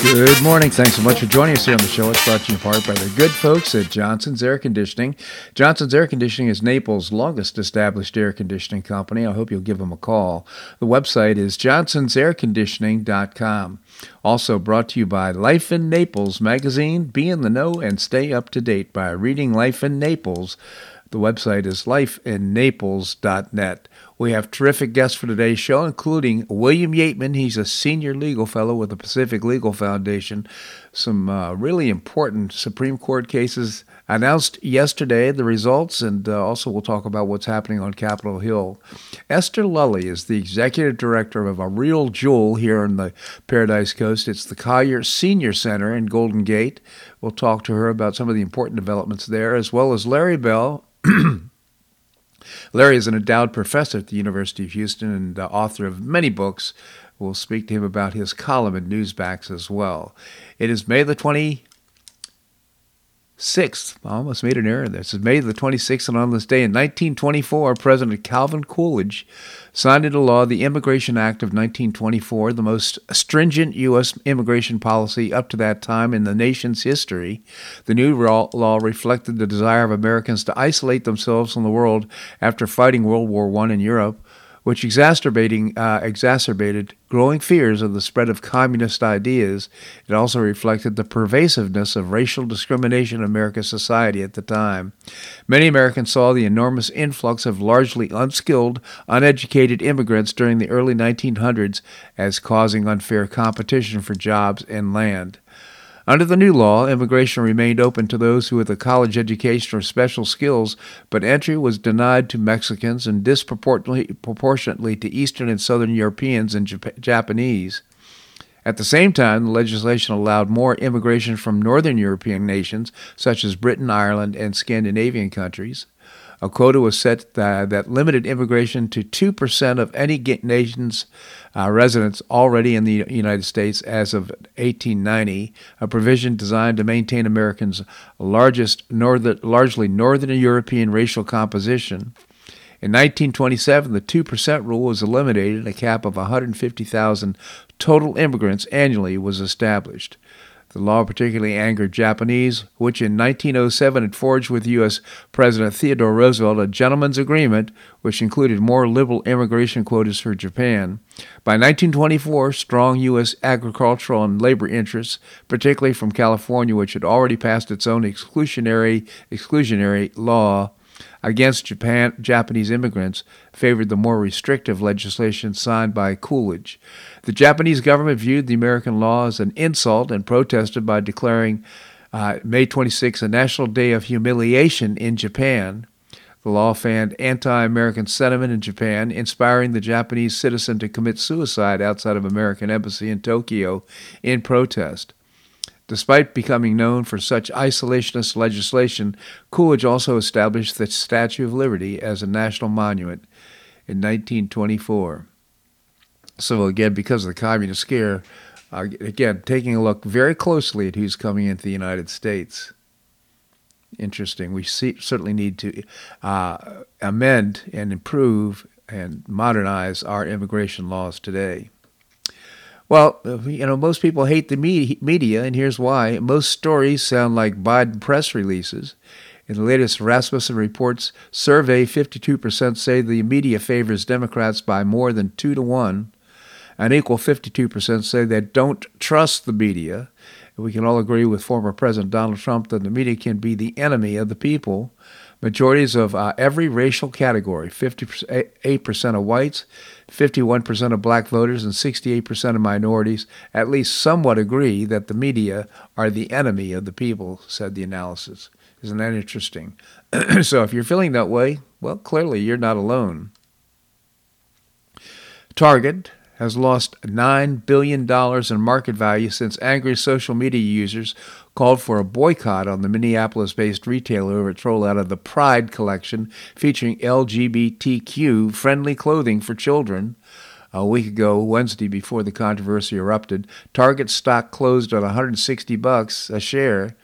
Good morning. Thanks so much for joining us here on the show. It's brought to you in part by the good folks at Johnson's Air Conditioning. Johnson's Air Conditioning is Naples' longest established air conditioning company. I hope you'll give them a call. The website is johnsonsairconditioning.com. Also brought to you by Life in Naples magazine. Be in the know and stay up to date by reading Life in Naples. The website is lifeinnaples.net. We have terrific guests for today's show, including William Yeatman. He's a senior legal fellow with the Pacific Legal Foundation. Some uh, really important Supreme Court cases announced yesterday, the results, and uh, also we'll talk about what's happening on Capitol Hill. Esther Lully is the executive director of a real jewel here on the Paradise Coast. It's the Collier Senior Center in Golden Gate. We'll talk to her about some of the important developments there, as well as Larry Bell. Larry is an endowed professor at the University of Houston and uh, author of many books. We'll speak to him about his column in Newsmax as well. It is May the 26th. I almost made an error there. This is May the 26th, and on this day in 1924, President Calvin Coolidge signed into law the Immigration Act of 1924, the most stringent U.S. immigration policy up to that time in the nation's history. The new law reflected the desire of Americans to isolate themselves from the world after fighting World War I in Europe which exacerbating, uh, exacerbated growing fears of the spread of communist ideas. It also reflected the pervasiveness of racial discrimination in American society at the time. Many Americans saw the enormous influx of largely unskilled, uneducated immigrants during the early 1900s as causing unfair competition for jobs and land. Under the new law, immigration remained open to those who had a college education or special skills, but entry was denied to Mexicans and disproportionately to Eastern and Southern Europeans and Jap- Japanese. At the same time, the legislation allowed more immigration from Northern European nations, such as Britain, Ireland, and Scandinavian countries. A quota was set uh, that limited immigration to 2% of any nation's uh, residents already in the United States as of 1890, a provision designed to maintain Americans' largest northern, largely Northern European racial composition. In 1927, the 2% rule was eliminated, and a cap of 150,000 total immigrants annually was established. The law particularly angered Japanese, which in 1907 had forged with U.S. President Theodore Roosevelt a gentleman's agreement which included more liberal immigration quotas for Japan. By 1924, strong U.S. agricultural and labor interests, particularly from California, which had already passed its own exclusionary, exclusionary law, against Japan, Japanese immigrants favored the more restrictive legislation signed by Coolidge. The Japanese government viewed the American law as an insult and protested by declaring uh, May 26 a national day of humiliation in Japan. The law fanned anti American sentiment in Japan, inspiring the Japanese citizen to commit suicide outside of American embassy in Tokyo in protest. Despite becoming known for such isolationist legislation, Coolidge also established the Statue of Liberty as a national monument in 1924. So, again, because of the communist scare, uh, again, taking a look very closely at who's coming into the United States. Interesting. We see, certainly need to uh, amend and improve and modernize our immigration laws today. Well, you know, most people hate the media, and here's why. Most stories sound like Biden press releases. In the latest Rasmussen Reports survey, 52% say the media favors Democrats by more than two to one. An equal 52% say they don't trust the media. We can all agree with former President Donald Trump that the media can be the enemy of the people. Majorities of uh, every racial category 58% of whites, 51% of black voters, and 68% of minorities at least somewhat agree that the media are the enemy of the people, said the analysis. Isn't that interesting? so if you're feeling that way, well, clearly you're not alone. Target has lost $9 billion in market value since angry social media users called for a boycott on the Minneapolis based retailer over its rollout of the Pride collection featuring LGBTQ friendly clothing for children. a week ago, Wednesday, before the controversy erupted. Target stock closed at 160 bucks a share,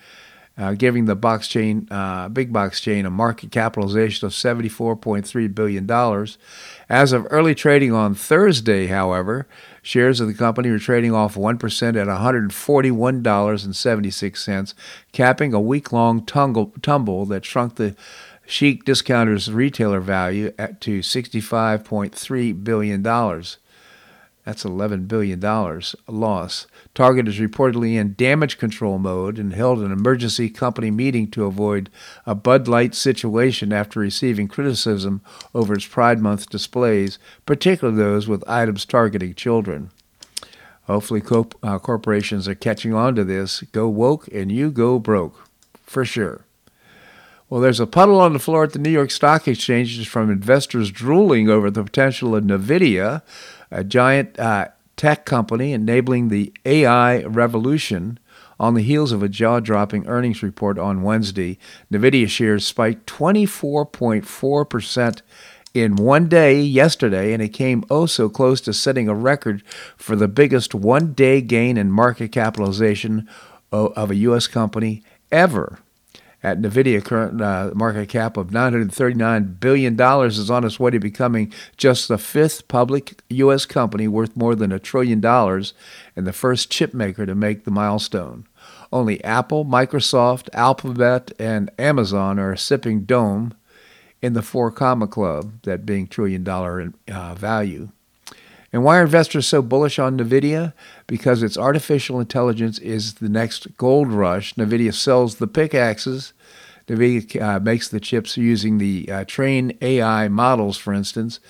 uh, giving the box chain, uh, big box chain, a market capitalization of 74.3 billion dollars. As of early trading on Thursday, however, shares of the company were trading off 1% at $141.76, capping a week-long tumble that shrunk the Chic Discounters retailer value at, to $65.3 billion. That's $11 billion loss. Target is reportedly in damage control mode and held an emergency company meeting to avoid a Bud Light situation after receiving criticism over its Pride Month displays, particularly those with items targeting children. Hopefully, uh, corporations are catching on to this. Go woke and you go broke, for sure. Well, there's a puddle on the floor at the New York Stock Exchange from investors drooling over the potential of NVIDIA, a giant uh, tech company enabling the AI revolution. On the heels of a jaw dropping earnings report on Wednesday, NVIDIA shares spiked 24.4% in one day yesterday, and it came oh so close to setting a record for the biggest one day gain in market capitalization of a U.S. company ever at NVIDIA, current uh, market cap of $939 billion is on its way to becoming just the fifth public U.S. company worth more than a trillion dollars and the first chip maker to make the milestone. Only Apple, Microsoft, Alphabet, and Amazon are sipping dome in the four comma club, that being trillion dollar in, uh, value. And why are investors so bullish on NVIDIA? Because its artificial intelligence is the next gold rush. NVIDIA sells the pickaxes. NVIDIA uh, makes the chips using the uh, train AI models, for instance.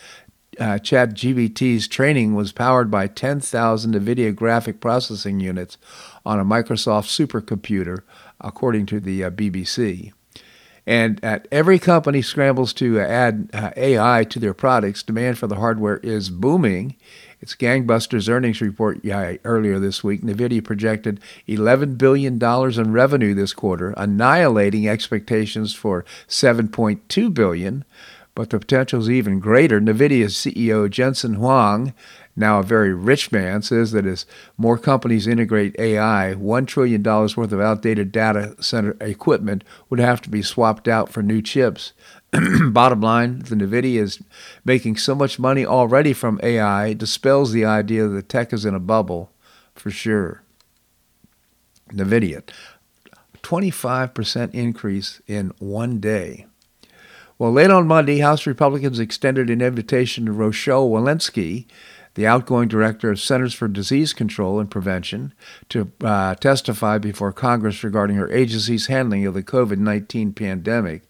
Uh, ChatGPT's training was powered by 10,000 NVIDIA graphic processing units on a Microsoft supercomputer, according to the uh, BBC. And at every company scrambles to add uh, AI to their products, demand for the hardware is booming. Its gangbusters earnings report yeah, earlier this week, Nvidia projected $11 billion in revenue this quarter, annihilating expectations for 7.2 billion. But the potential is even greater. Nvidia's CEO Jensen Huang now a very rich man, says that as more companies integrate AI, $1 trillion worth of outdated data center equipment would have to be swapped out for new chips. Bottom line, the NVIDIA is making so much money already from AI, dispels the idea that tech is in a bubble, for sure. NVIDIA, 25% increase in one day. Well, late on Monday, House Republicans extended an invitation to Rochelle Walensky, the outgoing director of Centers for Disease Control and Prevention, to uh, testify before Congress regarding her agency's handling of the COVID 19 pandemic.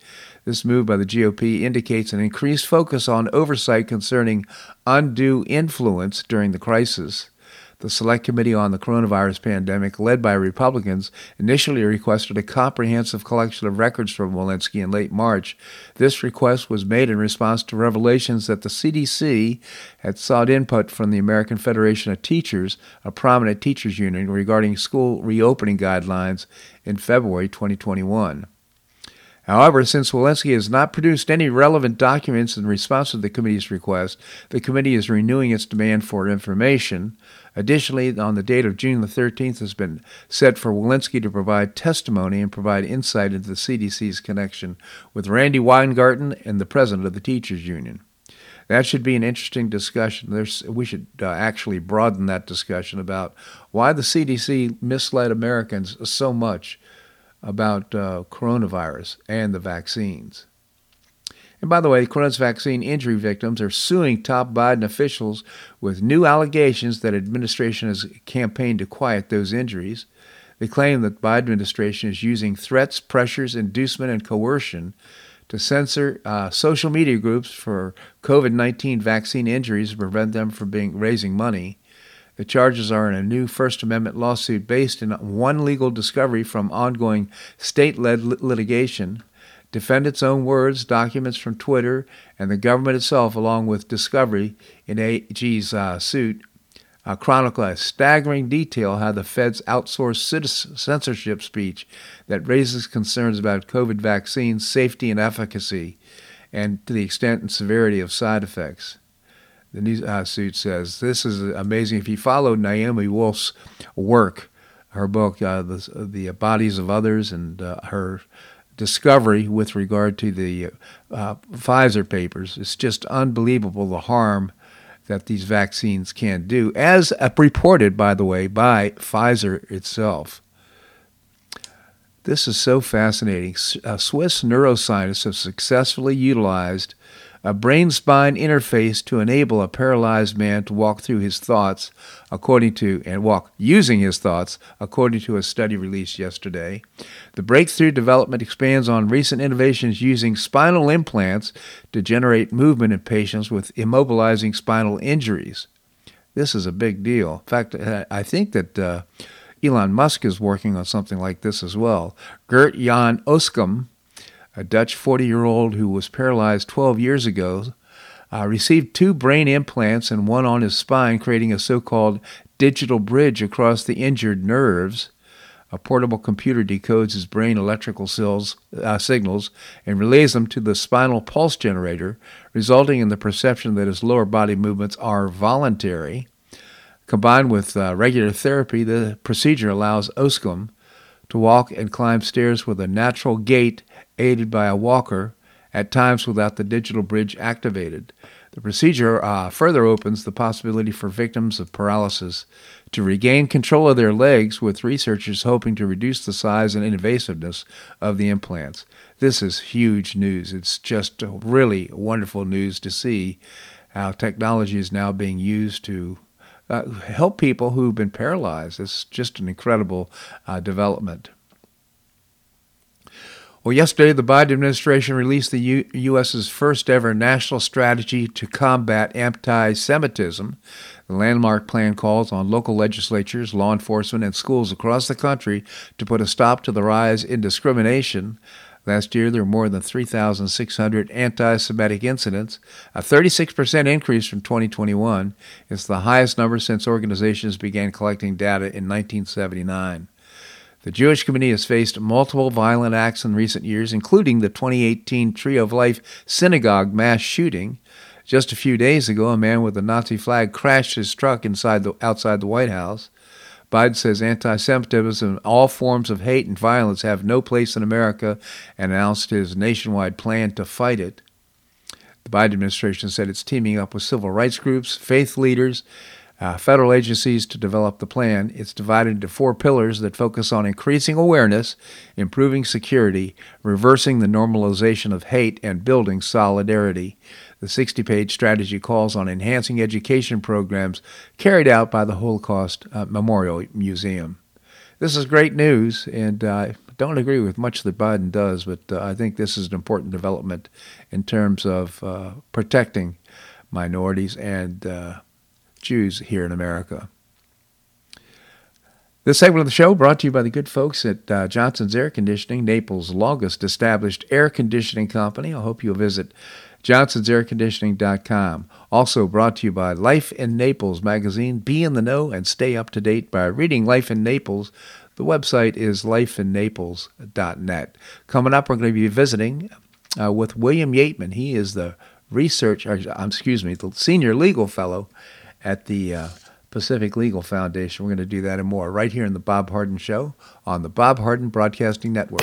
This move by the GOP indicates an increased focus on oversight concerning undue influence during the crisis. The Select Committee on the Coronavirus Pandemic, led by Republicans, initially requested a comprehensive collection of records from Walensky in late March. This request was made in response to revelations that the CDC had sought input from the American Federation of Teachers, a prominent teachers union, regarding school reopening guidelines in February 2021. However, since Walensky has not produced any relevant documents in response to the committee's request, the committee is renewing its demand for information. Additionally, on the date of June the 13th has been set for Walensky to provide testimony and provide insight into the CDC's connection with Randi Weingarten and the president of the Teachers Union. That should be an interesting discussion. There's, we should uh, actually broaden that discussion about why the CDC misled Americans so much about uh, coronavirus and the vaccines. And by the way, coronavirus vaccine injury victims are suing top Biden officials with new allegations that administration has campaigned to quiet those injuries. They claim that Biden administration is using threats, pressures, inducement, and coercion to censor uh, social media groups for COVID-19 vaccine injuries to prevent them from being raising money. The charges are in a new First Amendment lawsuit based in one legal discovery from ongoing state-led litigation defend its own words, documents from Twitter, and the government itself, along with discovery in AG's uh, suit, uh, chronicle in staggering detail how the feds outsource censorship speech that raises concerns about COVID vaccines, safety, and efficacy, and to the extent and severity of side effects. The news uh, suit says this is amazing. If you follow Naomi Wolf's work, her book, uh, the, the Bodies of Others, and uh, her discovery with regard to the uh, Pfizer papers, it's just unbelievable the harm that these vaccines can do, as reported, by the way, by Pfizer itself. This is so fascinating. Uh, Swiss neuroscientists have successfully utilized a brain spine interface to enable a paralyzed man to walk through his thoughts, according to, and walk using his thoughts, according to a study released yesterday. The breakthrough development expands on recent innovations using spinal implants to generate movement in patients with immobilizing spinal injuries. This is a big deal. In fact, I think that. Uh, Elon Musk is working on something like this as well. Gert Jan Oskam, a Dutch 40 year old who was paralyzed 12 years ago, uh, received two brain implants and one on his spine, creating a so called digital bridge across the injured nerves. A portable computer decodes his brain electrical cells, uh, signals and relays them to the spinal pulse generator, resulting in the perception that his lower body movements are voluntary. Combined with uh, regular therapy, the procedure allows Oskam to walk and climb stairs with a natural gait aided by a walker, at times without the digital bridge activated. The procedure uh, further opens the possibility for victims of paralysis to regain control of their legs, with researchers hoping to reduce the size and invasiveness of the implants. This is huge news. It's just really wonderful news to see how technology is now being used to uh, help people who've been paralyzed. It's just an incredible uh, development. Well, yesterday, the Biden administration released the U- U.S.'s first ever national strategy to combat anti Semitism. The landmark plan calls on local legislatures, law enforcement, and schools across the country to put a stop to the rise in discrimination. Last year, there were more than 3,600 anti Semitic incidents, a 36% increase from 2021. It's the highest number since organizations began collecting data in 1979. The Jewish community has faced multiple violent acts in recent years, including the 2018 Tree of Life synagogue mass shooting. Just a few days ago, a man with a Nazi flag crashed his truck inside the, outside the White House. Biden says anti Semitism all forms of hate and violence have no place in America and announced his nationwide plan to fight it. The Biden administration said it's teaming up with civil rights groups, faith leaders, uh, federal agencies to develop the plan. It's divided into four pillars that focus on increasing awareness, improving security, reversing the normalization of hate, and building solidarity. The 60 page strategy calls on enhancing education programs carried out by the Holocaust uh, Memorial Museum. This is great news, and uh, I don't agree with much that Biden does, but uh, I think this is an important development in terms of uh, protecting minorities and uh, Jews here in America. This segment of the show brought to you by the good folks at uh, Johnson's Air Conditioning, Naples' longest established air conditioning company. I hope you'll visit johnsonsairconditioning.com. Also brought to you by Life in Naples magazine. Be in the know and stay up to date by reading Life in Naples. The website is lifeinnaples.net. Coming up, we're going to be visiting uh, with William Yeatman. He is the research, or, um, excuse me, the senior legal fellow at the uh, Pacific Legal Foundation. We're going to do that and more right here in the Bob Harden Show on the Bob Harden Broadcasting Network.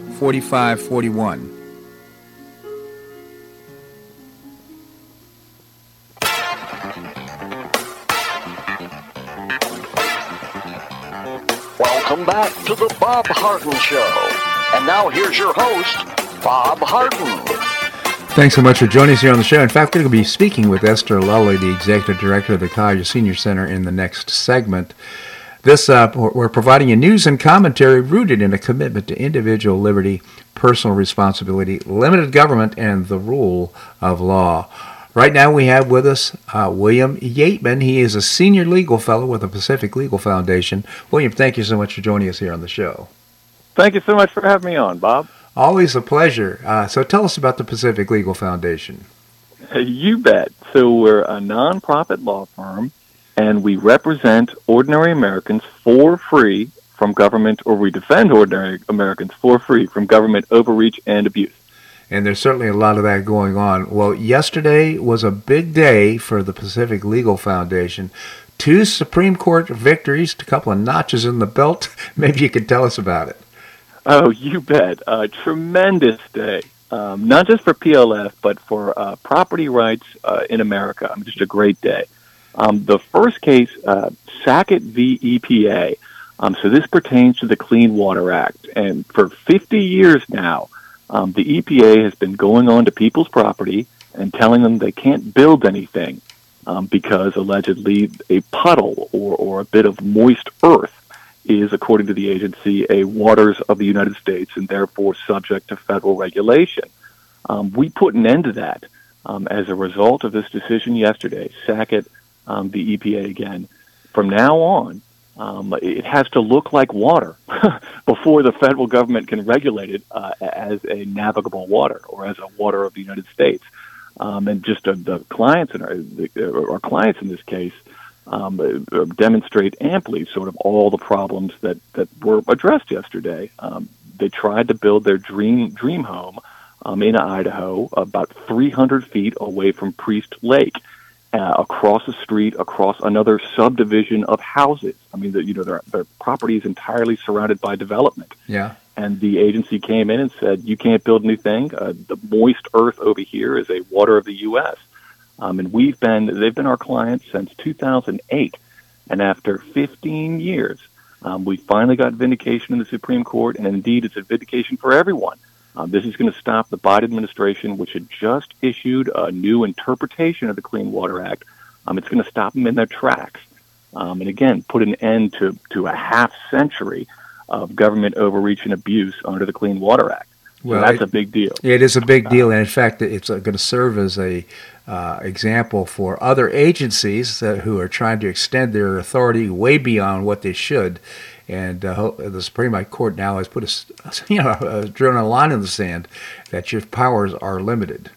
4541. Welcome back to the Bob Harden Show. And now here's your host, Bob Harden. Thanks so much for joining us here on the show. In fact, we're going to be speaking with Esther Lully, the Executive Director of the Collier Senior Center, in the next segment. This uh, we're providing you news and commentary rooted in a commitment to individual liberty, personal responsibility, limited government, and the rule of law. Right now, we have with us uh, William Yeatman. He is a senior legal fellow with the Pacific Legal Foundation. William, thank you so much for joining us here on the show. Thank you so much for having me on, Bob. Always a pleasure. Uh, so, tell us about the Pacific Legal Foundation. You bet. So, we're a nonprofit law firm and we represent ordinary Americans for free from government, or we defend ordinary Americans for free from government overreach and abuse. And there's certainly a lot of that going on. Well, yesterday was a big day for the Pacific Legal Foundation. Two Supreme Court victories, a couple of notches in the belt. Maybe you could tell us about it. Oh, you bet. A tremendous day. Um, not just for PLF, but for uh, property rights uh, in America. Just a great day. Um, the first case, uh, Sackett v. EPA. Um, so this pertains to the Clean Water Act, and for 50 years now, um, the EPA has been going on to people's property and telling them they can't build anything um, because allegedly a puddle or, or a bit of moist earth is, according to the agency, a waters of the United States and therefore subject to federal regulation. Um, we put an end to that um, as a result of this decision yesterday. Sackett um, the EPA again. From now on, um, it has to look like water before the federal government can regulate it uh, as a navigable water or as a water of the United States. Um, and just uh, the clients in our, the, our clients in this case um, uh, demonstrate amply sort of all the problems that, that were addressed yesterday. Um, they tried to build their dream dream home um, in Idaho, about 300 feet away from Priest Lake uh, across the street, across another subdivision of houses. I mean, the, you know, their, their property is entirely surrounded by development. Yeah. And the agency came in and said, you can't build a anything. Uh, the moist earth over here is a water of the U.S. Um, and we've been, they've been our clients since 2008. And after 15 years, um, we finally got vindication in the Supreme Court, and indeed, it's a vindication for everyone. Um, this is going to stop the Biden administration, which had just issued a new interpretation of the Clean Water Act. Um, it's going to stop them in their tracks. Um, and again, put an end to, to a half century of government overreach and abuse under the Clean Water Act. So well, that's it, a big deal. It is a big deal, and in fact, it's going to serve as a uh, example for other agencies that, who are trying to extend their authority way beyond what they should and uh, the Supreme Court now has put a, you know, drawn a line in the sand that your powers are limited.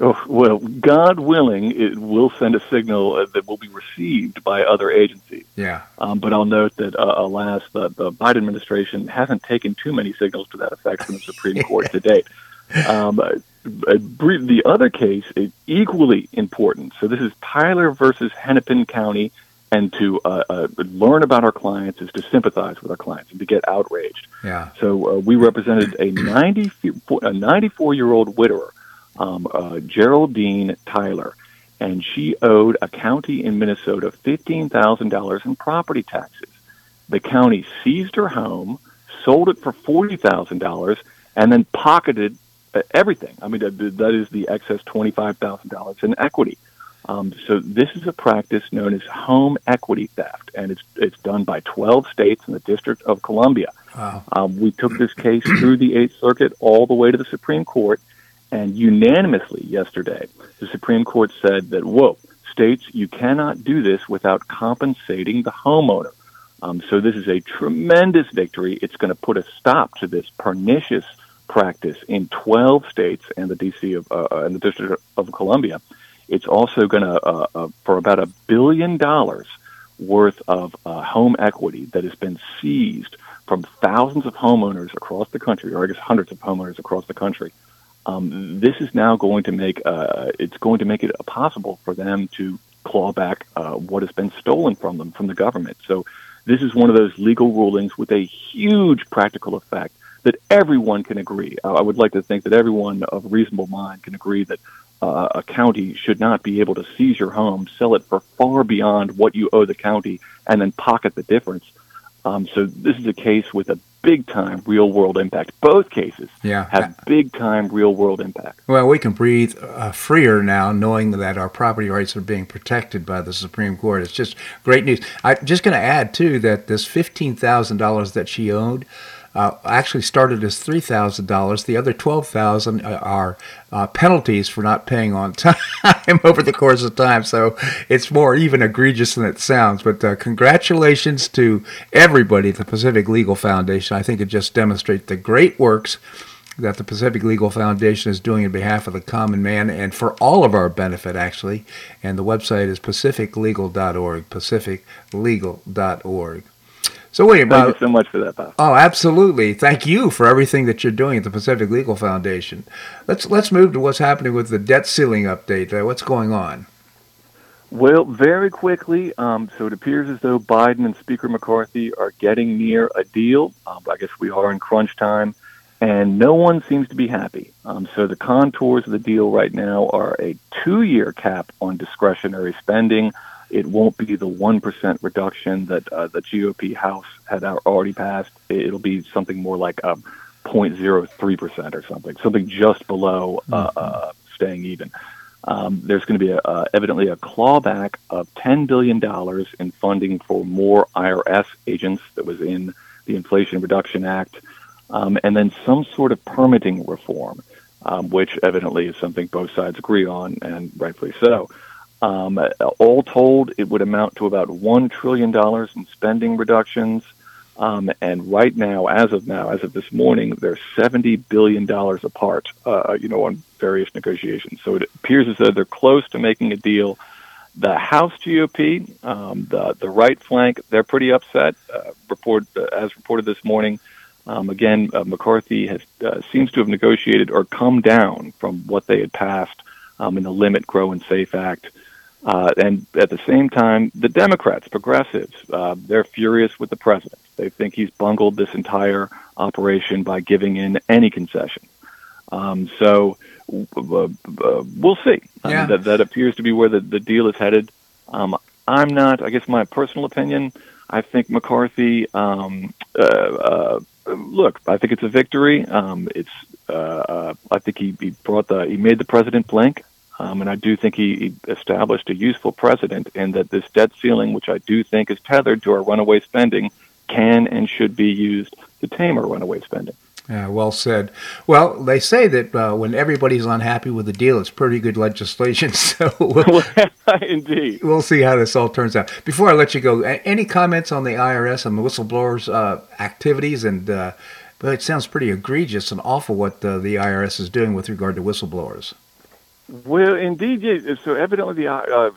Oh, well, God willing, it will send a signal uh, that will be received by other agencies. Yeah. Um, but I'll note that, uh, alas, the, the Biden administration hasn't taken too many signals to that effect from the Supreme Court to date. Um, the other case is equally important. So this is Tyler versus Hennepin County, and to uh, uh, learn about our clients is to sympathize with our clients and to get outraged. Yeah. So uh, we represented a 90 a 94 year old widower, um, uh, Geraldine Tyler, and she owed a county in Minnesota fifteen thousand dollars in property taxes. The county seized her home, sold it for forty thousand dollars, and then pocketed uh, everything. I mean, that is the excess twenty-five thousand dollars in equity. Um, so this is a practice known as home equity theft, and it's it's done by 12 states and the District of Columbia. Wow. Um, we took this case through the Eighth Circuit all the way to the Supreme Court, and unanimously yesterday, the Supreme Court said that whoa, states you cannot do this without compensating the homeowner. Um, so this is a tremendous victory. It's going to put a stop to this pernicious practice in 12 states and the DC of uh, and the District of Columbia. It's also going to uh, uh, for about a billion dollars worth of uh, home equity that has been seized from thousands of homeowners across the country, or I guess hundreds of homeowners across the country. Um, this is now going to make uh, it's going to make it possible for them to claw back uh, what has been stolen from them from the government. So this is one of those legal rulings with a huge practical effect that everyone can agree. I would like to think that everyone of reasonable mind can agree that uh, a county should not be able to seize your home, sell it for far beyond what you owe the county, and then pocket the difference. Um, so this is a case with a big time real world impact. Both cases yeah. have big time real world impact. Well, we can breathe uh, freer now knowing that our property rights are being protected by the Supreme Court. It's just great news. I'm just going to add, too, that this $15,000 that she owed uh, actually started as three thousand dollars. The other twelve thousand uh, are uh, penalties for not paying on time over the course of time. So it's more even egregious than it sounds. But uh, congratulations to everybody at the Pacific Legal Foundation. I think it just demonstrates the great works that the Pacific Legal Foundation is doing in behalf of the common man and for all of our benefit, actually. And the website is pacificlegal.org, pacificlegal.org. So wait about. Thank you so much for that, Bob. Oh, absolutely. Thank you for everything that you're doing at the Pacific Legal Foundation. Let's let's move to what's happening with the debt ceiling update. Uh, what's going on? Well, very quickly. Um, so it appears as though Biden and Speaker McCarthy are getting near a deal. Um, I guess we are in crunch time, and no one seems to be happy. Um, so the contours of the deal right now are a two-year cap on discretionary spending it won't be the 1% reduction that uh, the GOP House had already passed. It'll be something more like a 0.03% or something, something just below uh, mm-hmm. uh, staying even. Um, there's going to be a, uh, evidently a clawback of $10 billion in funding for more IRS agents that was in the Inflation Reduction Act, um, and then some sort of permitting reform, um, which evidently is something both sides agree on, and rightfully so. Um, all told, it would amount to about $1 trillion in spending reductions. Um, and right now, as of now, as of this morning, they're $70 billion apart, uh, you know, on various negotiations. So it appears as though they're close to making a deal. The House GOP, um, the, the right flank, they're pretty upset. Uh, report, uh, as reported this morning, um, again, uh, McCarthy has uh, seems to have negotiated or come down from what they had passed um, in the Limit, Grow, and Safe Act. Uh, and at the same time, the Democrats, progressives, uh, they're furious with the president. They think he's bungled this entire operation by giving in any concession. Um, so uh, we'll see. Yeah. that, that appears to be where the, the deal is headed. Um, I'm not, I guess my personal opinion, I think McCarthy, um, uh, uh, look, I think it's a victory. Um, it's, uh, uh, I think he, he brought the, he made the president blink. Um, and I do think he, he established a useful precedent in that this debt ceiling, which I do think is tethered to our runaway spending, can and should be used to tame our runaway spending. Yeah, well said. Well, they say that uh, when everybody's unhappy with the deal, it's pretty good legislation. So, we'll, indeed, we'll see how this all turns out. Before I let you go, any comments on the IRS and the whistleblowers' uh, activities? And uh, but it sounds pretty egregious and awful what uh, the IRS is doing with regard to whistleblowers. Well, indeed. So evidently, the uh,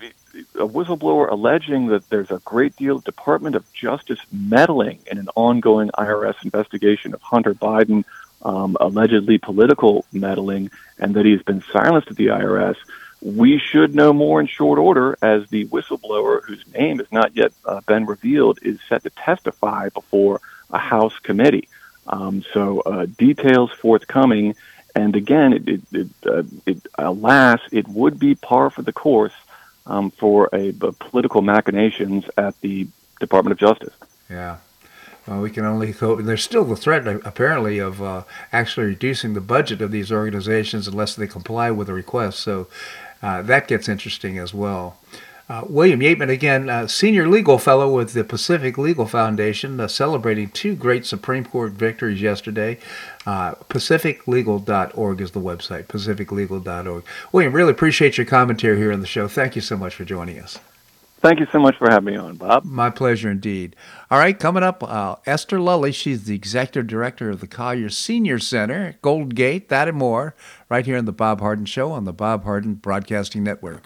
a whistleblower alleging that there's a great deal of Department of Justice meddling in an ongoing IRS investigation of Hunter Biden um, allegedly political meddling and that he's been silenced at the IRS, we should know more in short order as the whistleblower, whose name has not yet uh, been revealed, is set to testify before a House committee. Um, so uh, details forthcoming. And again, it, it, it, uh, it, alas, it would be par for the course um, for a, a, political machinations at the Department of Justice. Yeah. Well, we can only hope. There's still the threat, apparently, of uh, actually reducing the budget of these organizations unless they comply with the request. So uh, that gets interesting as well. Uh, William Yeatman, again, uh, senior legal fellow with the Pacific Legal Foundation, uh, celebrating two great Supreme Court victories yesterday. Uh, pacificlegal.org is the website, pacificlegal.org. William, really appreciate your commentary here on the show. Thank you so much for joining us. Thank you so much for having me on, Bob. My pleasure indeed. All right, coming up, uh, Esther Lully. She's the executive director of the Collier Senior Center, Golden Gate, that and more, right here on the Bob Harden Show on the Bob Harden Broadcasting Network.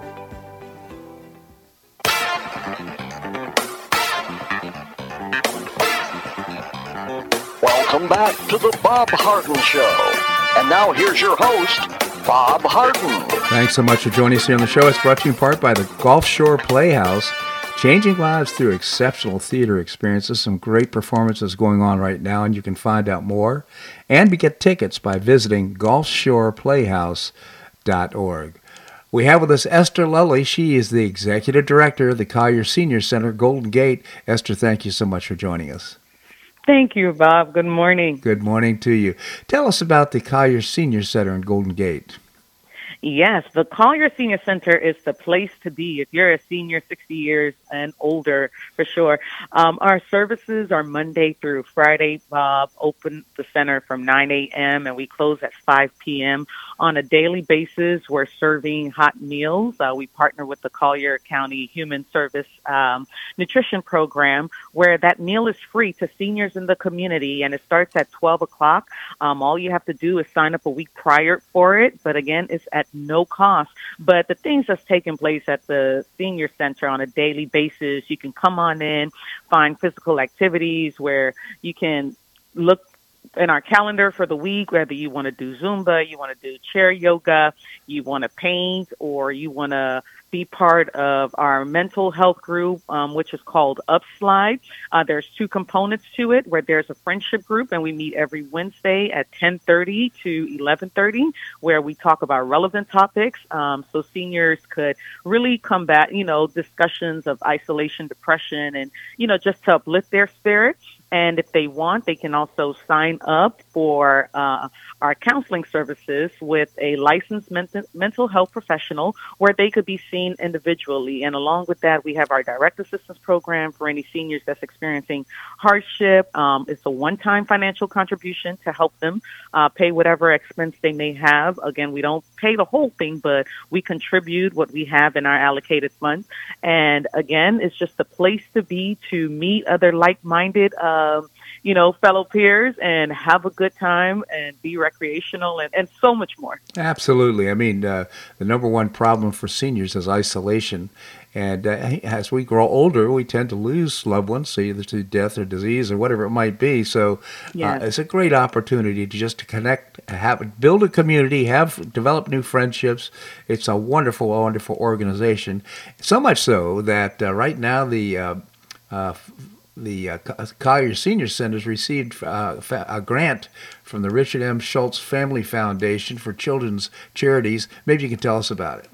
Welcome back to the Bob Harden Show. And now here's your host, Bob Harden. Thanks so much for joining us here on the show. It's brought to you in part by the Gulf Shore Playhouse, changing lives through exceptional theater experiences. Some great performances going on right now, and you can find out more and get tickets by visiting gulfshoreplayhouse.org. We have with us Esther Lully. She is the executive director of the Collier Senior Center, Golden Gate. Esther, thank you so much for joining us. Thank you, Bob. Good morning. Good morning to you. Tell us about the Collier Senior Center in Golden Gate. Yes, the Collier Senior Center is the place to be if you're a senior 60 years and older, for sure. Um, our services are Monday through Friday, Bob. Open the center from 9 a.m. and we close at 5 p.m. On a daily basis, we're serving hot meals. Uh, we partner with the Collier County Human Service um, Nutrition Program, where that meal is free to seniors in the community, and it starts at 12 o'clock. Um, all you have to do is sign up a week prior for it, but again, it's at no cost. But the things that's taking place at the senior center on a daily basis, you can come on in, find physical activities where you can look in our calendar for the week, whether you want to do Zumba, you want to do chair yoga, you want to paint, or you want to be part of our mental health group, um, which is called Upslide. Uh, there's two components to it, where there's a friendship group, and we meet every Wednesday at 10:30 to 11:30, where we talk about relevant topics. Um, so seniors could really combat, you know, discussions of isolation, depression, and you know, just to uplift their spirits. And if they want, they can also sign up for uh, our counseling services with a licensed mental, health professional where they could be seen individually. And along with that, we have our direct assistance program for any seniors that's experiencing hardship. Um, it's a one-time financial contribution to help them uh, pay whatever expense they may have. Again, we don't pay the whole thing, but we contribute what we have in our allocated funds. And again, it's just a place to be to meet other like-minded. Uh, you know, fellow peers and have a good time and be recreational and, and so much more. Absolutely. I mean, uh, the number one problem for seniors is isolation. And uh, as we grow older, we tend to lose loved ones, either to death or disease or whatever it might be. So yes. uh, it's a great opportunity to just to connect, have build a community, have develop new friendships. It's a wonderful, wonderful organization. So much so that uh, right now the uh, uh, the uh, Collier Senior Center has received uh, a grant from the Richard M. Schulze Family Foundation for children's charities. Maybe you can tell us about it.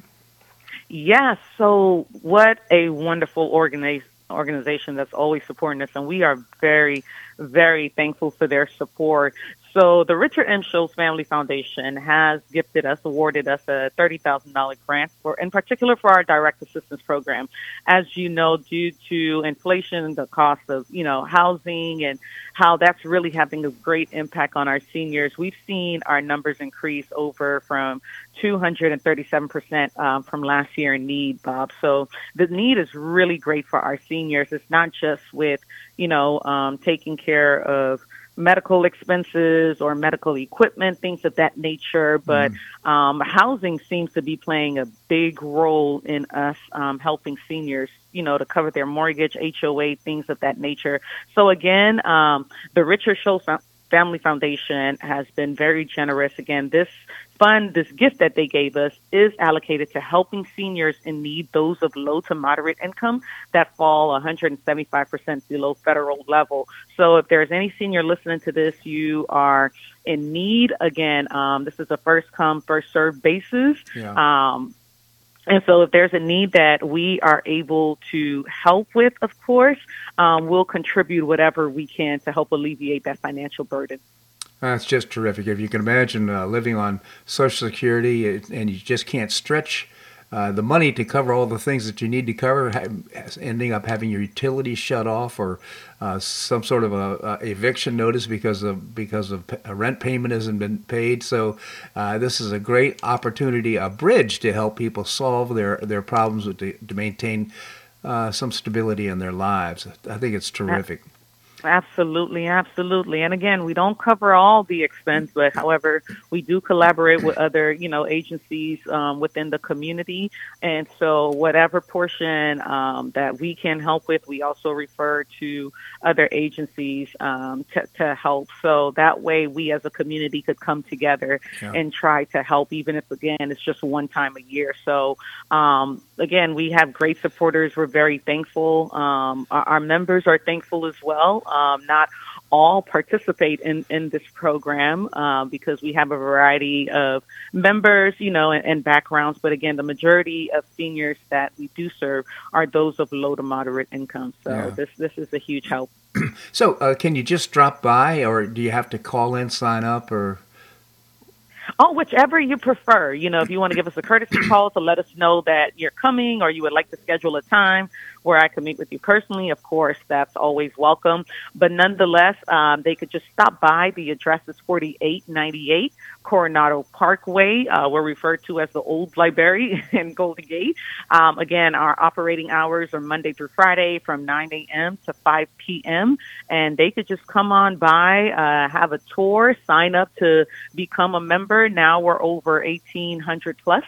Yes. So, what a wonderful organi- organization that's always supporting us, and we are very, very thankful for their support. So the Richard M. Schulze Family Foundation has gifted us, awarded us a $30,000 grant for, in particular for our direct assistance program. As you know, due to inflation, the cost of, you know, housing and how that's really having a great impact on our seniors, we've seen our numbers increase over from 237% um, from last year in need, Bob. So the need is really great for our seniors. It's not just with, you know, um, taking care of medical expenses or medical equipment, things of that nature. But mm. um, housing seems to be playing a big role in us um, helping seniors, you know, to cover their mortgage, HOA, things of that nature. So again, um, the Richard Schulze Family Foundation has been very generous. Again, this fund, this gift that they gave us, is allocated to helping seniors in need, those of low to moderate income that fall 175% below federal level. So if there's any senior listening to this, you are in need. Again, um, this is a first come, first served basis. Yeah. Um, and so, if there's a need that we are able to help with, of course, um, we'll contribute whatever we can to help alleviate that financial burden. That's just terrific. If you can imagine uh, living on Social Security and you just can't stretch uh, the money to cover all the things that you need to cover, ending up having your utilities shut off or uh, some sort of a, a, eviction notice because of because of a rent payment hasn't been paid. So uh, this is a great opportunity, a bridge to help people solve their their problems with the, to maintain uh, some stability in their lives. I think it's terrific. Absolutely, absolutely. And again, we don't cover all the expense, but however, we do collaborate with other, you know, agencies um, within the community. And so, whatever portion um, that we can help with, we also refer to other agencies um, to, to help. So that way, we as a community could come together yeah. and try to help, even if again it's just one time a year. So um, again, we have great supporters. We're very thankful. Um, our, our members are thankful as well um, not all participate in, in this program uh, because we have a variety of members, you know, and, and, backgrounds. But again, the majority of seniors that we do serve are those of low to moderate income. So yeah. this this is a huge help. so, uh, can you just drop by, or do you have to call in, sign up, or? Oh, whichever you prefer. You know, if you want to give us a courtesy call to let us know that you're coming or you would like to schedule a time where I can meet with you personally, of course, that's always welcome. But nonetheless, um, they could just stop by. The address is 4898 Coronado Parkway. Uh, we're referred to as the Old Library in Golden Gate. Um, again, our operating hours are Monday through Friday from 9 a.m. to 5 p.m. And they could just come on by, uh, have a tour, sign up to become a member. Now we're over 1,800 plus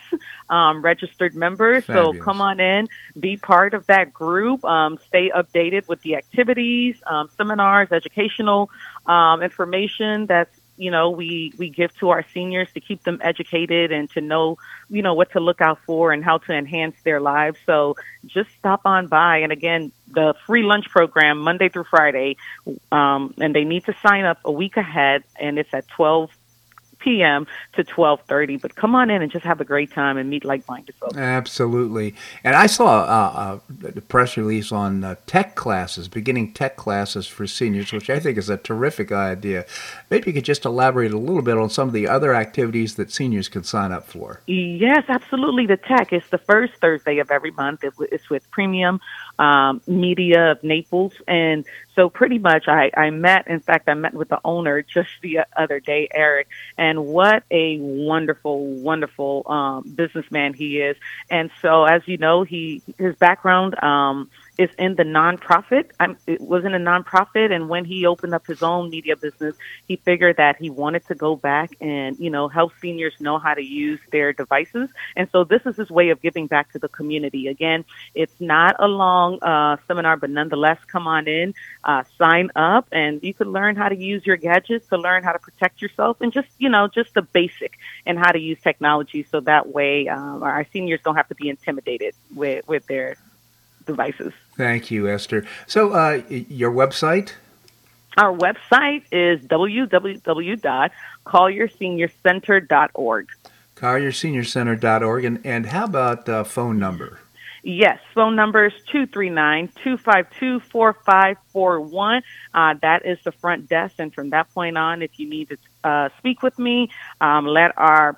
um, registered members. Fabulous. So come on in, be part of that group, um, stay updated with the activities, um, seminars, educational um, information that's you know we we give to our seniors to keep them educated and to know you know what to look out for and how to enhance their lives. So just stop on by. And again the free lunch program monday through friday um, and they need to sign up a week ahead and it's at 12 p.m. to 12:30. But come on in and just have a great time and meet like-minded folks. Absolutely. And I saw uh, uh, the press release on uh, tech classes, beginning tech classes for seniors, which I think is a terrific idea. Maybe you could just elaborate a little bit on some of the other activities that seniors can sign up for. Yes, absolutely. The tech is the first Thursday of every month. It's with Premium um, Media of Naples, and so pretty much I, I met. In fact, I met with the owner just the other day, Eric, and what a wonderful, wonderful um, businessman he is. And so, as you know, he his background. Um, is in the nonprofit. I'm, it was in a nonprofit, and when he opened up his own media business, he figured that he wanted to go back and you know help seniors know how to use their devices. And so this is his way of giving back to the community. Again, it's not a long uh, seminar, but nonetheless, come on in, uh, sign up, and you can learn how to use your gadgets to learn how to protect yourself, and just you know just the basic and how to use technology, so that way um, our seniors don't have to be intimidated with with their devices. Thank you, Esther. So, uh, your website? Our website is www.collier.seniorcenter.org. CollierSeniorCenter.org. And, and how about uh, phone number? Yes, phone number is 239-252-4541. Uh, that is the front desk. And from that point on, if you need to uh, speak with me, um, let our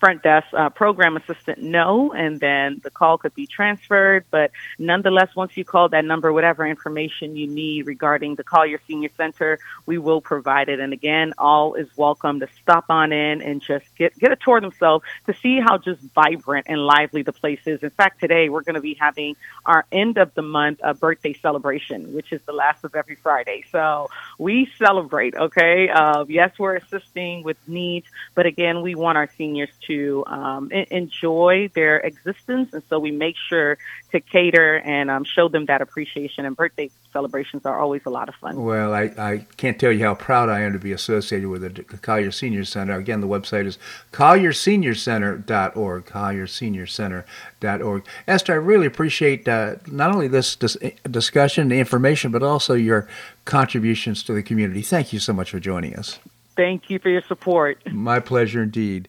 front desk uh, program assistant know, and then the call could be transferred. But nonetheless, once you call that number, whatever information you need regarding the Collier Senior Center, we will provide it. And again, all is welcome to stop on in and just get get a tour themselves to see how just vibrant and lively the place is. In fact, today we're going to be having our end of the month uh, birthday celebration, which is the last of every Friday. So we celebrate. Okay, uh, yes, we're assisting with needs, but again, we want our seniors to to um, enjoy their existence, and so we make sure to cater and um, show them that appreciation. And birthday celebrations are always a lot of fun. Well, I, I can't tell you how proud I am to be associated with the Collier Senior Center. Again, the website is collierseniorcenter.org, collierseniorcenter.org. Esther, I really appreciate uh, not only this dis- discussion, the information, but also your contributions to the community. Thank you so much for joining us. Thank you for your support. My pleasure indeed.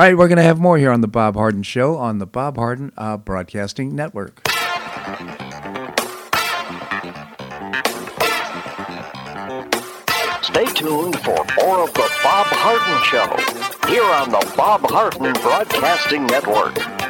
All right, we're going to have more here on the Bob Harden Show on the Bob Harden uh, Broadcasting Network. Stay tuned for more of the Bob Harden Show here on the Bob Harden Broadcasting Network.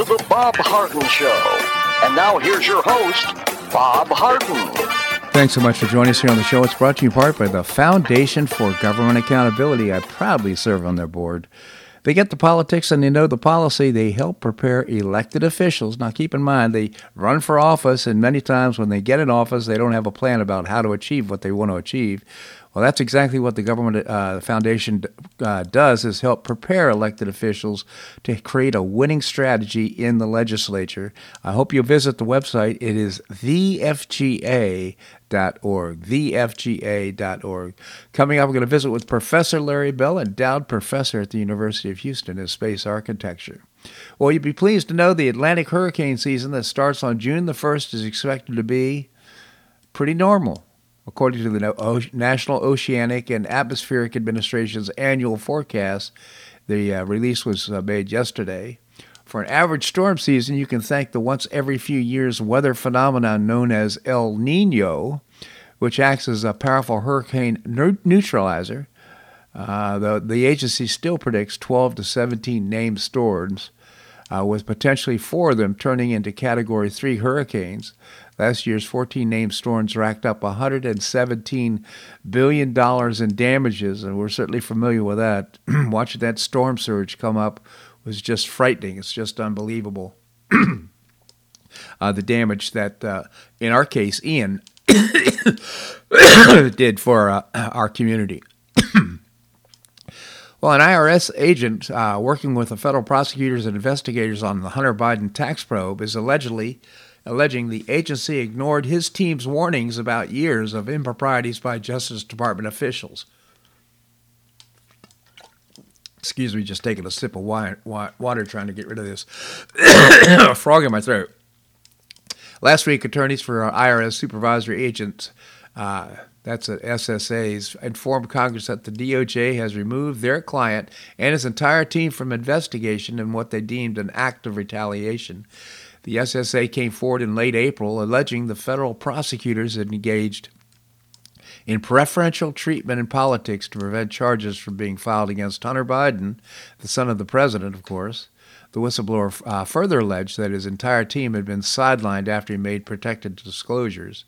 To the Bob Harden Show. And now here's your host, Bob Harden. Thanks so much for joining us here on the show. It's brought to you in part by the Foundation for Government Accountability. I proudly serve on their board. They get the politics and they know the policy. They help prepare elected officials. Now, keep in mind, they run for office, and many times when they get in office, they don't have a plan about how to achieve what they want to achieve. Well, that's exactly what the government uh, foundation uh, does: is help prepare elected officials to create a winning strategy in the legislature. I hope you'll visit the website. It is thefga.org. Thefga.org. Coming up, we're going to visit with Professor Larry Bell, endowed professor at the University of Houston in space architecture. Well, you'd be pleased to know the Atlantic hurricane season that starts on June the 1st is expected to be pretty normal according to the National Oceanic and Atmospheric Administration's annual forecast. The uh, release was uh, made yesterday. For an average storm season, you can thank the once every few years weather phenomenon known as El Nino, which acts as a powerful hurricane neutralizer. Uh, the, the agency still predicts 12 to 17 named storms, uh, with potentially four of them turning into Category 3 hurricanes. Last year's 14 named storms racked up $117 billion in damages, and we're certainly familiar with that. Watching that storm surge come up was just frightening. It's just unbelievable. uh, the damage that, uh, in our case, Ian did for uh, our community. Well, an IRS agent uh, working with the federal prosecutors and investigators on the Hunter Biden tax probe is allegedly alleging the agency ignored his team's warnings about years of improprieties by Justice Department officials. Excuse me, just taking a sip of water trying to get rid of this frog in my throat. Last week, attorneys for IRS supervisory agents, uh, that's at SSAs, informed Congress that the DOJ has removed their client and his entire team from investigation in what they deemed an act of retaliation. The SSA came forward in late April alleging the federal prosecutors had engaged in preferential treatment in politics to prevent charges from being filed against Hunter Biden, the son of the president, of course. The whistleblower uh, further alleged that his entire team had been sidelined after he made protected disclosures.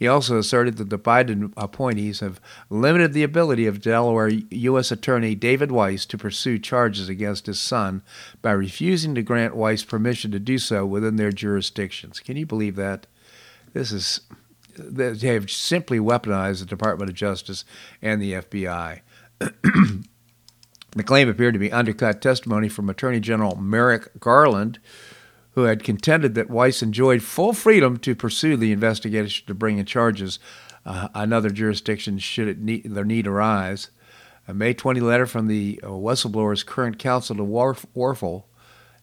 He also asserted that the Biden appointees have limited the ability of Delaware U.S. Attorney David Weiss to pursue charges against his son by refusing to grant Weiss permission to do so within their jurisdictions. Can you believe that? This is they have simply weaponized the Department of Justice and the FBI. the claim appeared to be undercut testimony from Attorney General Merrick Garland, who had contended that Weiss enjoyed full freedom to pursue the investigation to bring in charges uh, another jurisdiction should need, their need arise. A May 20 letter from the uh, whistleblower's current counsel to Warf- Werfel,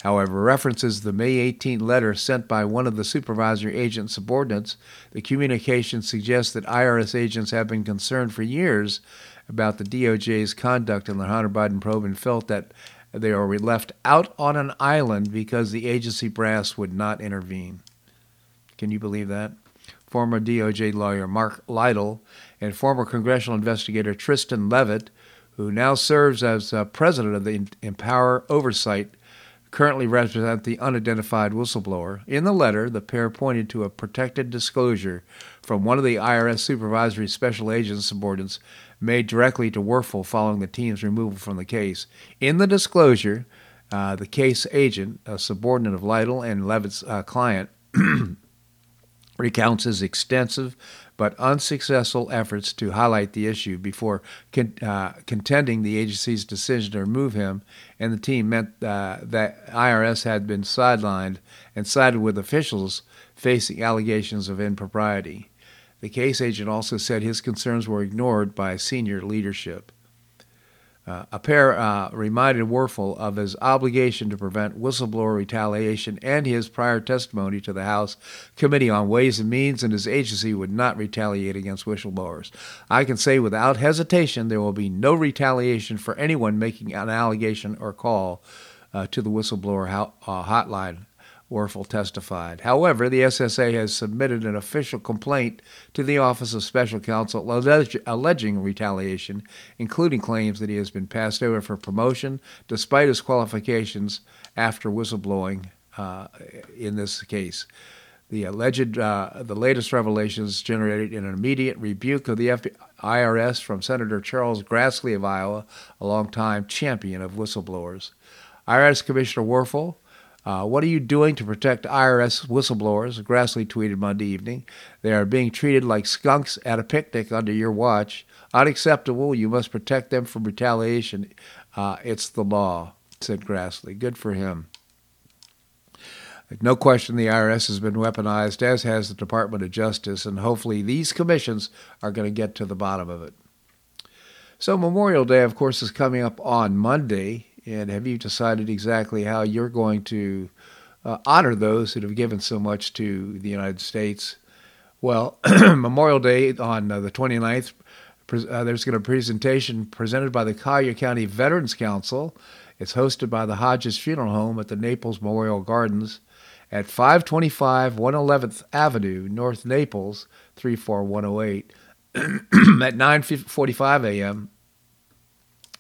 however, references the May 18 letter sent by one of the supervisory agent's subordinates. The communication suggests that IRS agents have been concerned for years about the DOJ's conduct in the Hunter Biden probe and felt that they were left out on an island because the agency brass would not intervene. Can you believe that? Former DOJ lawyer Mark Lytle and former congressional investigator Tristan Leavitt, who now serves as uh, president of the Empower Oversight, currently represent the unidentified whistleblower. In the letter, the pair pointed to a protected disclosure from one of the IRS supervisory special agents subordinates made directly to Werfel following the team's removal from the case. In the disclosure, uh, the case agent, a subordinate of Lytle and Leavitt's uh, client, recounts his extensive but unsuccessful efforts to highlight the issue before con- uh, contending the agency's decision to remove him and the team meant uh, that IRS had been sidelined and sided with officials facing allegations of impropriety. The case agent also said his concerns were ignored by senior leadership. Uh, a pair uh, reminded Werfel of his obligation to prevent whistleblower retaliation and his prior testimony to the House Committee on Ways and Means, and his agency would not retaliate against whistleblowers. I can say without hesitation there will be no retaliation for anyone making an allegation or call uh, to the whistleblower ho- uh, hotline Werfel testified. However, the SSA has submitted an official complaint to the Office of Special Counsel alleging retaliation, including claims that he has been passed over for promotion despite his qualifications after whistleblowing uh, in this case. The alleged, uh, the latest revelations generated an immediate rebuke of the FBI, IRS from Senator Charles Grassley of Iowa, a longtime champion of whistleblowers. IRS Commissioner Werfel, uh, what are you doing to protect IRS whistleblowers? Grassley tweeted Monday evening. They are being treated like skunks at a picnic under your watch. Unacceptable. You must protect them from retaliation. Uh, it's the law, said Grassley. Good for him. No question the IRS has been weaponized, as has the Department of Justice, and hopefully these commissions are going to get to the bottom of it. So, Memorial Day, of course, is coming up on Monday, and have you decided exactly how you're going to uh, honor those that have given so much to the United States? Well, Memorial Day on uh, the 29th, uh, there's going to be a presentation presented by the Collier County Veterans Council. It's hosted by the Hodges Funeral Home at the Naples Memorial Gardens at 525 111th Avenue, North Naples, 34108. at 9:45 a.m.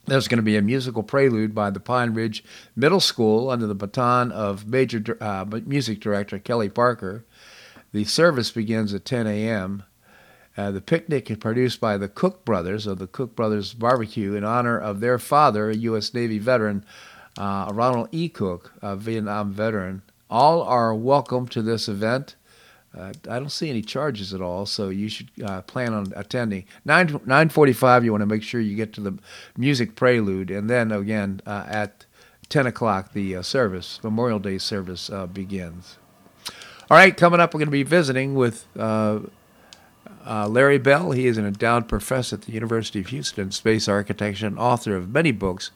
There's going to be a musical prelude by the Pine Ridge Middle School under the baton of Major uh, Music Director Kelly Parker. The service begins at 10 a.m. Uh, the picnic is produced by the Cook Brothers of the Cook Brothers Barbecue in honor of their father, a U.S. Navy veteran, uh, Ronald E. Cook, a Vietnam veteran. All are welcome to this event. Uh, I don't see any charges at all, so you should uh, plan on attending. 9 9:45. You want to make sure you get to the music prelude, and then again uh, at 10 o'clock the uh, service, Memorial Day service, uh, begins. All right, coming up, we're going to be visiting with uh, Larry Bell. He is an endowed professor at the University of Houston, space architecture, and author of many books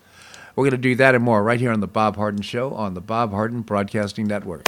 we're going to do that and more right here on The Bob Harden Show on the Bob Harden Broadcasting Network.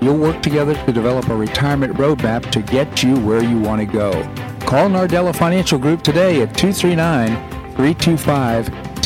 you'll work together to develop a retirement roadmap to get you where you want to go. Call Nardella Financial Group today at 239 325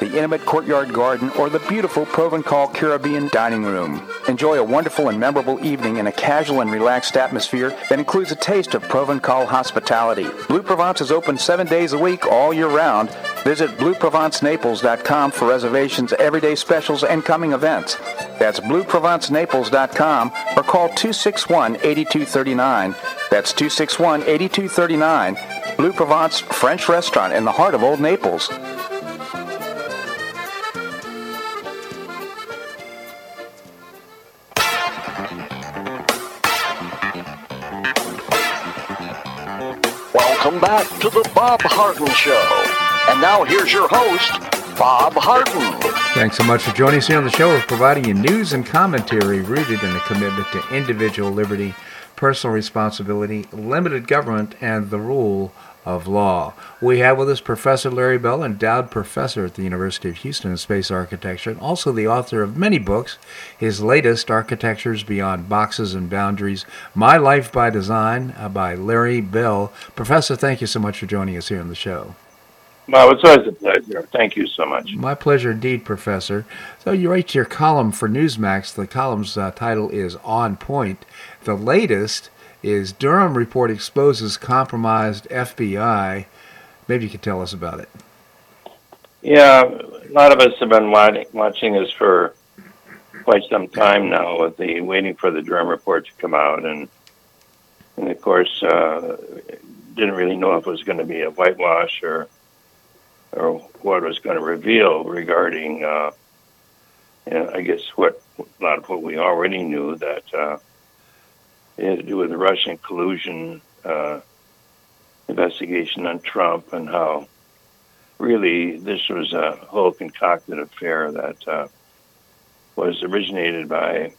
the intimate Courtyard Garden, or the beautiful Provencal Caribbean Dining Room. Enjoy a wonderful and memorable evening in a casual and relaxed atmosphere that includes a taste of Provencal hospitality. Blue Provence is open seven days a week all year round. Visit BlueProvenceNaples.com for reservations, everyday specials, and coming events. That's BlueProvenceNaples.com or call 261-8239. That's 261-8239. Blue Provence French Restaurant in the heart of Old Naples. Back to the Bob Harden Show. And now here's your host, Bob Harden. Thanks so much for joining us here on the show. We're providing you news and commentary rooted in a commitment to individual liberty, personal responsibility, limited government, and the rule of law. We have with us Professor Larry Bell, endowed professor at the University of Houston in space architecture, and also the author of many books. His latest, Architectures Beyond Boxes and Boundaries My Life by Design, uh, by Larry Bell. Professor, thank you so much for joining us here on the show. Well, it's always a pleasure. Thank you so much. My pleasure indeed, Professor. So you write your column for Newsmax. The column's uh, title is On Point. The latest is Durham report exposes compromised FBI. Maybe you could tell us about it. Yeah, a lot of us have been watching, this for quite some time now, with the waiting for the Durham report to come out, and and of course, uh, didn't really know if it was going to be a whitewash or or what was going to reveal regarding, uh, you know, I guess what a lot of what we already knew that uh, it had to do with the Russian collusion uh, investigation on Trump and how really this was a whole concocted affair that uh, was originated by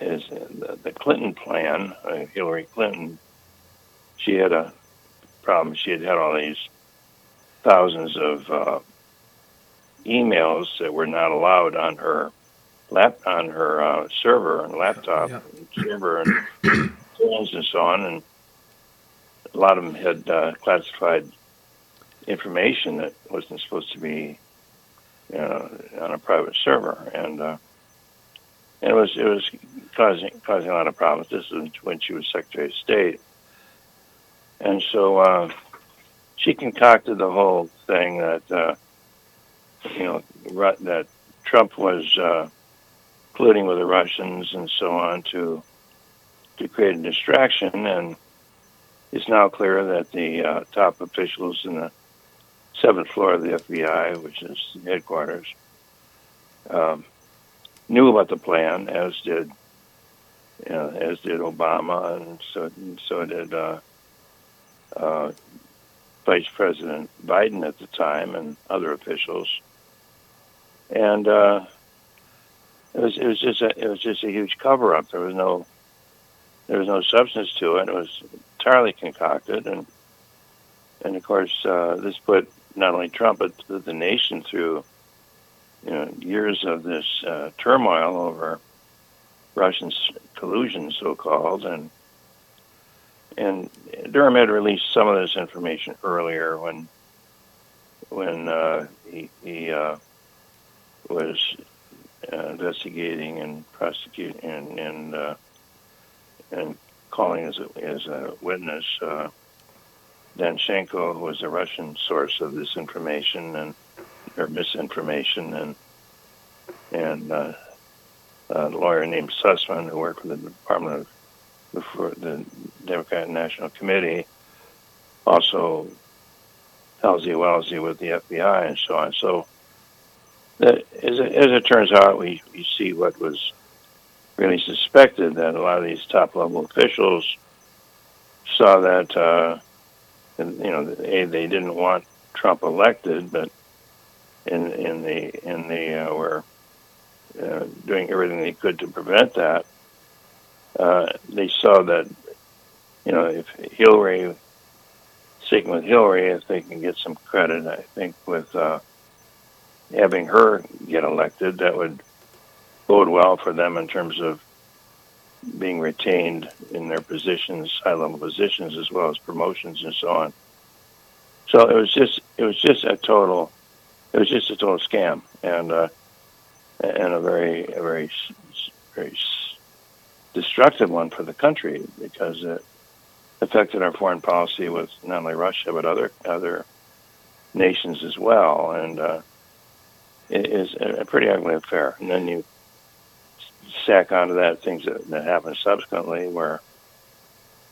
is the, the Clinton plan, uh, Hillary Clinton. She had a problem. She had had all these thousands of uh, emails that were not allowed on her lap on her uh, server and laptop Yeah. server and phones and so on, and a lot of them had uh, classified information that wasn't supposed to be you know, on a private server, and uh, and it was it was causing causing a lot of problems. This was when she was Secretary of State, and so uh, she concocted the whole thing that uh, you know that Trump was uh, colluding with the Russians and so on to to create a distraction, and it's now clear that the uh, top officials in the seventh floor of the FBI, which is the headquarters, um, knew about the plan, as did you know, as did Obama, and so so did uh, uh, Vice President Biden at the time and other officials. And uh, it was it was just a it was just a huge cover up. There was no there was no substance to it. It was entirely concocted, and and of course uh, this put not only Trump but the, the nation through you know years of this uh, turmoil over Russian collusion, so called, and and Durham had released some of this information earlier when when uh, he, he uh, was uh, investigating and prosecuting and and, uh, and calling as a, as a witness uh, Danchenko, who was a Russian source of this information and or misinformation, and and uh, a lawyer named Sussmann, who worked for the Department of before the Democratic National Committee, also Halsey Wellesley with the FBI and so on. So, that, as, it, as it turns out, we, we see what was really suspected that a lot of these top level officials saw that, uh, and, you know, a they didn't want Trump elected, but in in the in the uh, were uh, doing everything they could to prevent that. Uh, they saw that, you know, if Hillary, sticking with Hillary, if they can get some credit, I think with uh, having her get elected, that would bode well for them in terms of being retained in their positions, high level positions, as well as promotions and so on. So it was just it was just a total it was just a total scam and uh, and a very a very very destructive one for the country because it affected our foreign policy with not only Russia but other other nations as well and uh, is a pretty ugly affair and then you stack onto that things that, that happened subsequently where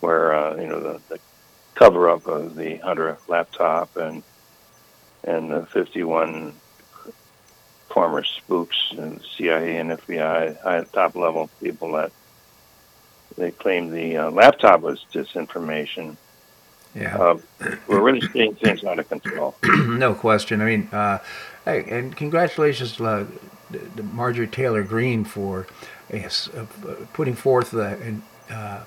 where uh, you know the, the cover up of the Hunter laptop and and the 51 former spooks and CIA and FBI high top level people that they claimed the uh, laptop was disinformation. Yeah. Uh, we're really seeing things out of control. no question. I mean, uh, hey, and congratulations to, uh, Marjorie Taylor Greene for yes, uh, putting forth the uh,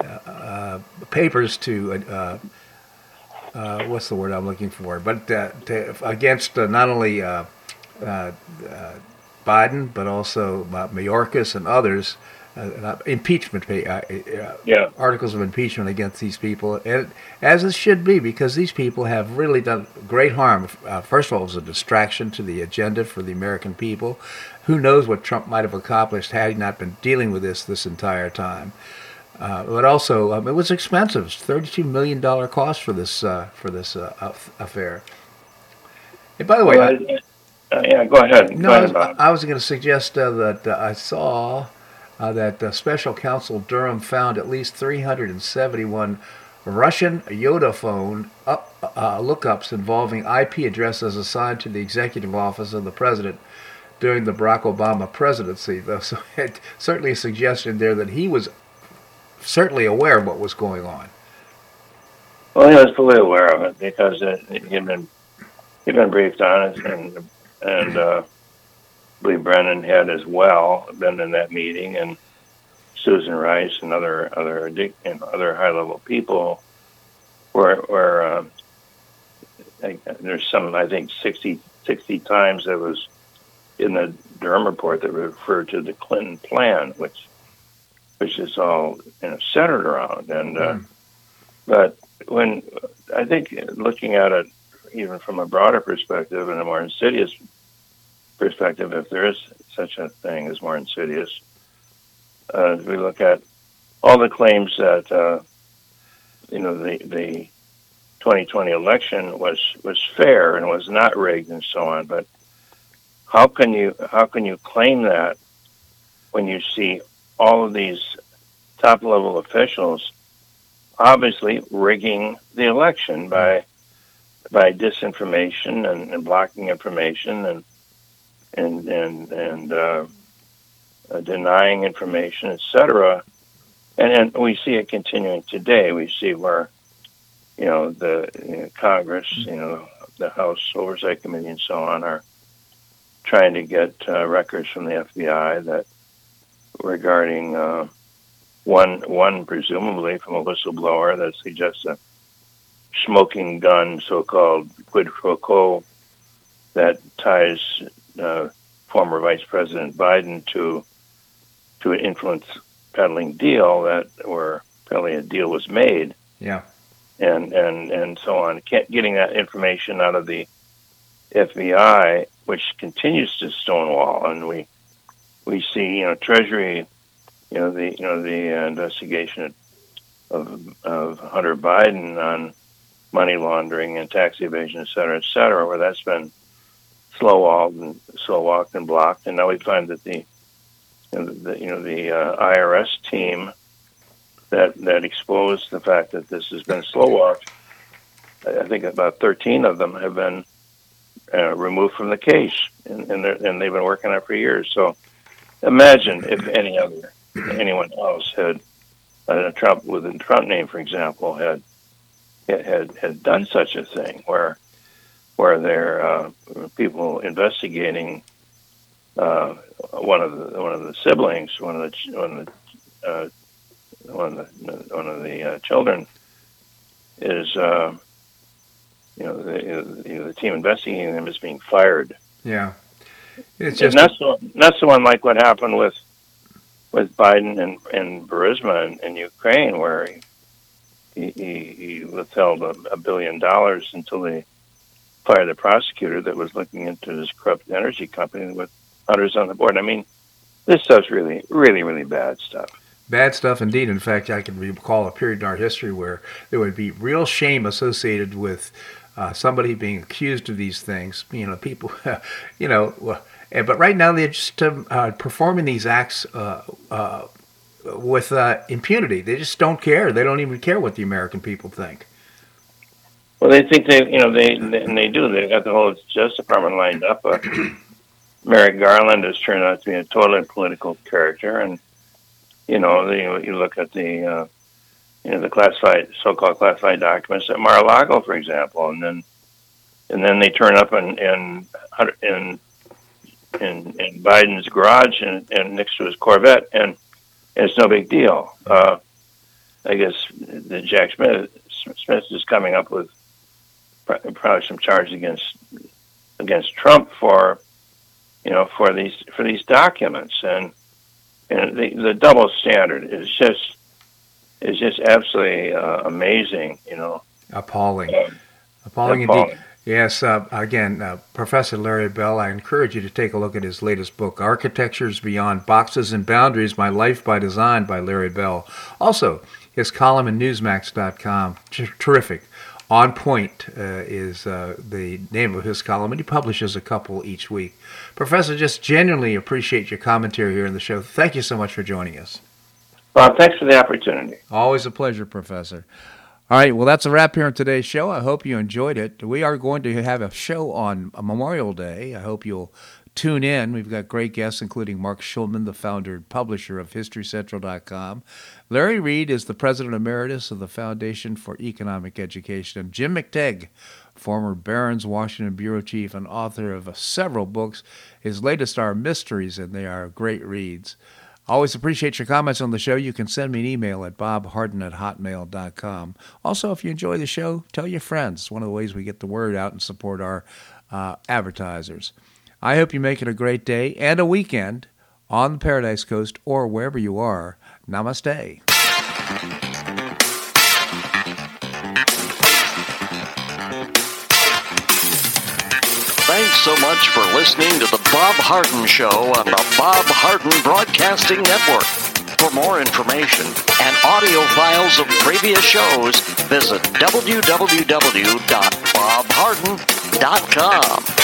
uh, uh, papers to uh, uh, what's the word I'm looking for, but uh, to, against uh, not only uh, uh, uh, Biden but also uh, Mayorkas and others. Uh, impeachment, uh, uh, Yeah. articles of impeachment against these people, and as it should be, because these people have really done great harm. Uh, first of all, it was a distraction to the agenda for the American people. Who knows what Trump might have accomplished had he not been dealing with this this entire time? Uh, but also, um, it was expensive. It's Thirty-two million dollar cost for this uh, for this uh, affair. And by the way, Well, I- yeah, go ahead. No, go I ahead, was, I was going to suggest uh, that uh, I saw uh, that uh, Special Counsel Durham found at least 371 Russian YotaPhone up, uh, lookups involving IP addresses assigned to the executive office of the president during the Barack Obama presidency. So it, certainly a suggestion there that he was certainly aware of what was going on. Well, he was fully aware of it because it, he'd been he'd been briefed on it, and and uh, I believe Brennan had as well been in that meeting, and Susan Rice and other other and other high level people were were uh, I, there's some I think 60, 60 times that was in the Durham report that referred to the Clinton plan, which which is all you know, centered around and uh, Mm. but when I think looking at it even from a broader perspective and a more insidious perspective, if there is such a thing as more insidious, uh, we look at all the claims that uh, you know the the 2020 election was was fair and was not rigged and so on. But how can you how can you claim that when you see all of these top level officials obviously rigging the election by by disinformation and, and blocking information and and and and uh, uh, denying information, etc. And and we see it continuing today. We see where you know the you know, Congress, you know, the House Oversight Committee, and so on are trying to get uh, records from the FBI that regarding uh, one one presumably from a whistleblower that suggests a smoking gun, so-called quid pro quo, that ties uh, former Vice President Biden to to an influence peddling deal that where apparently a deal was made, Yeah. and and and so on. Getting that information out of the FBI, which continues to stonewall, and we we see you know Treasury, you know the you know the investigation of of Hunter Biden on money laundering and tax evasion, et cetera, et cetera, where that's been slow walled and slow walked and blocked, and now we find that the you know the, uh, IRS team that that exposed the fact that this has been slow walked. I think about 13 of them have been uh, removed from the case, and and, and they've been working on it for years. So imagine if any other anyone else had uh, Trump with a Trump name, for example, had had had done such a thing where where there uh, people investigating uh, one of the one of the siblings, one of the one of the uh, one of the one of the uh, children is uh, you know the, you know, the team investigating them is being fired. Yeah. It's And just that's the, that's the one like what happened with with Biden and and Burisma in, in Ukraine, where he he, he withheld a, a billion dollars until they fired the prosecutor that was looking into this corrupt energy company with hunters on the board. I mean, this stuff's really, really, really bad stuff. Bad stuff indeed. In fact, I can recall a period in our history where there would be real shame associated with uh, somebody being accused of these things. You know, people, you know, but right now they're just uh, performing these acts uh, uh, with uh, impunity. They just don't care. They don't even care what the American people think. Well, they think they, you know, they, and they do. They've got the whole Justice Department lined up. Uh, Merrick Garland has turned out to be a totally political character, and you know, the, you look at the, uh, you know, the classified, so-called classified documents at Mar-a-Lago, for example, and then, and then they turn up in in in in, in Biden's garage and, and next to his Corvette, and it's no big deal. Uh, I guess that Jack Smith Smith is coming up with probably some charges against against Trump for you know for these for these documents and and the the double standard is just is just absolutely uh, amazing you know Appalling. Um, Appalling appalling. indeed. Yes, uh, again, uh, Professor Larry Bell, I encourage you to take a look at his latest book, Architectures Beyond Boxes and Boundaries My Life by Design by Larry Bell. Also, his column in Newsmax.com, t- terrific. On Point uh, is uh, the name of his column, and he publishes a couple each week. Professor, just genuinely appreciate your commentary here in the show. Thank you so much for joining us. Bob, thanks for the opportunity. Always a pleasure, Professor. All right, well, that's a wrap here on today's show. I hope you enjoyed it. We are going to have a show on Memorial Day. I hope you'll tune in. We've got great guests, including Marc Schulman, the founder and publisher of HistoryCentral.com. Larry Reed is the president emeritus of the Foundation for Economic Education. And Jim McTague, former Barron's Washington bureau chief and author of several books. His latest are Mysteries, and they are great reads. Always appreciate your comments on the show. You can send me an email at bobharden at hotmail.com. Also, if you enjoy the show, tell your friends. It's one of the ways we get the word out and support our uh, advertisers. I hope you make it a great day and a weekend on the Paradise Coast or wherever you are. Namaste. Thanks so much for listening to The Bob Harden Show on the Bob Harden Broadcasting Network. For more information and audio files of previous shows, visit www.bobharden.com.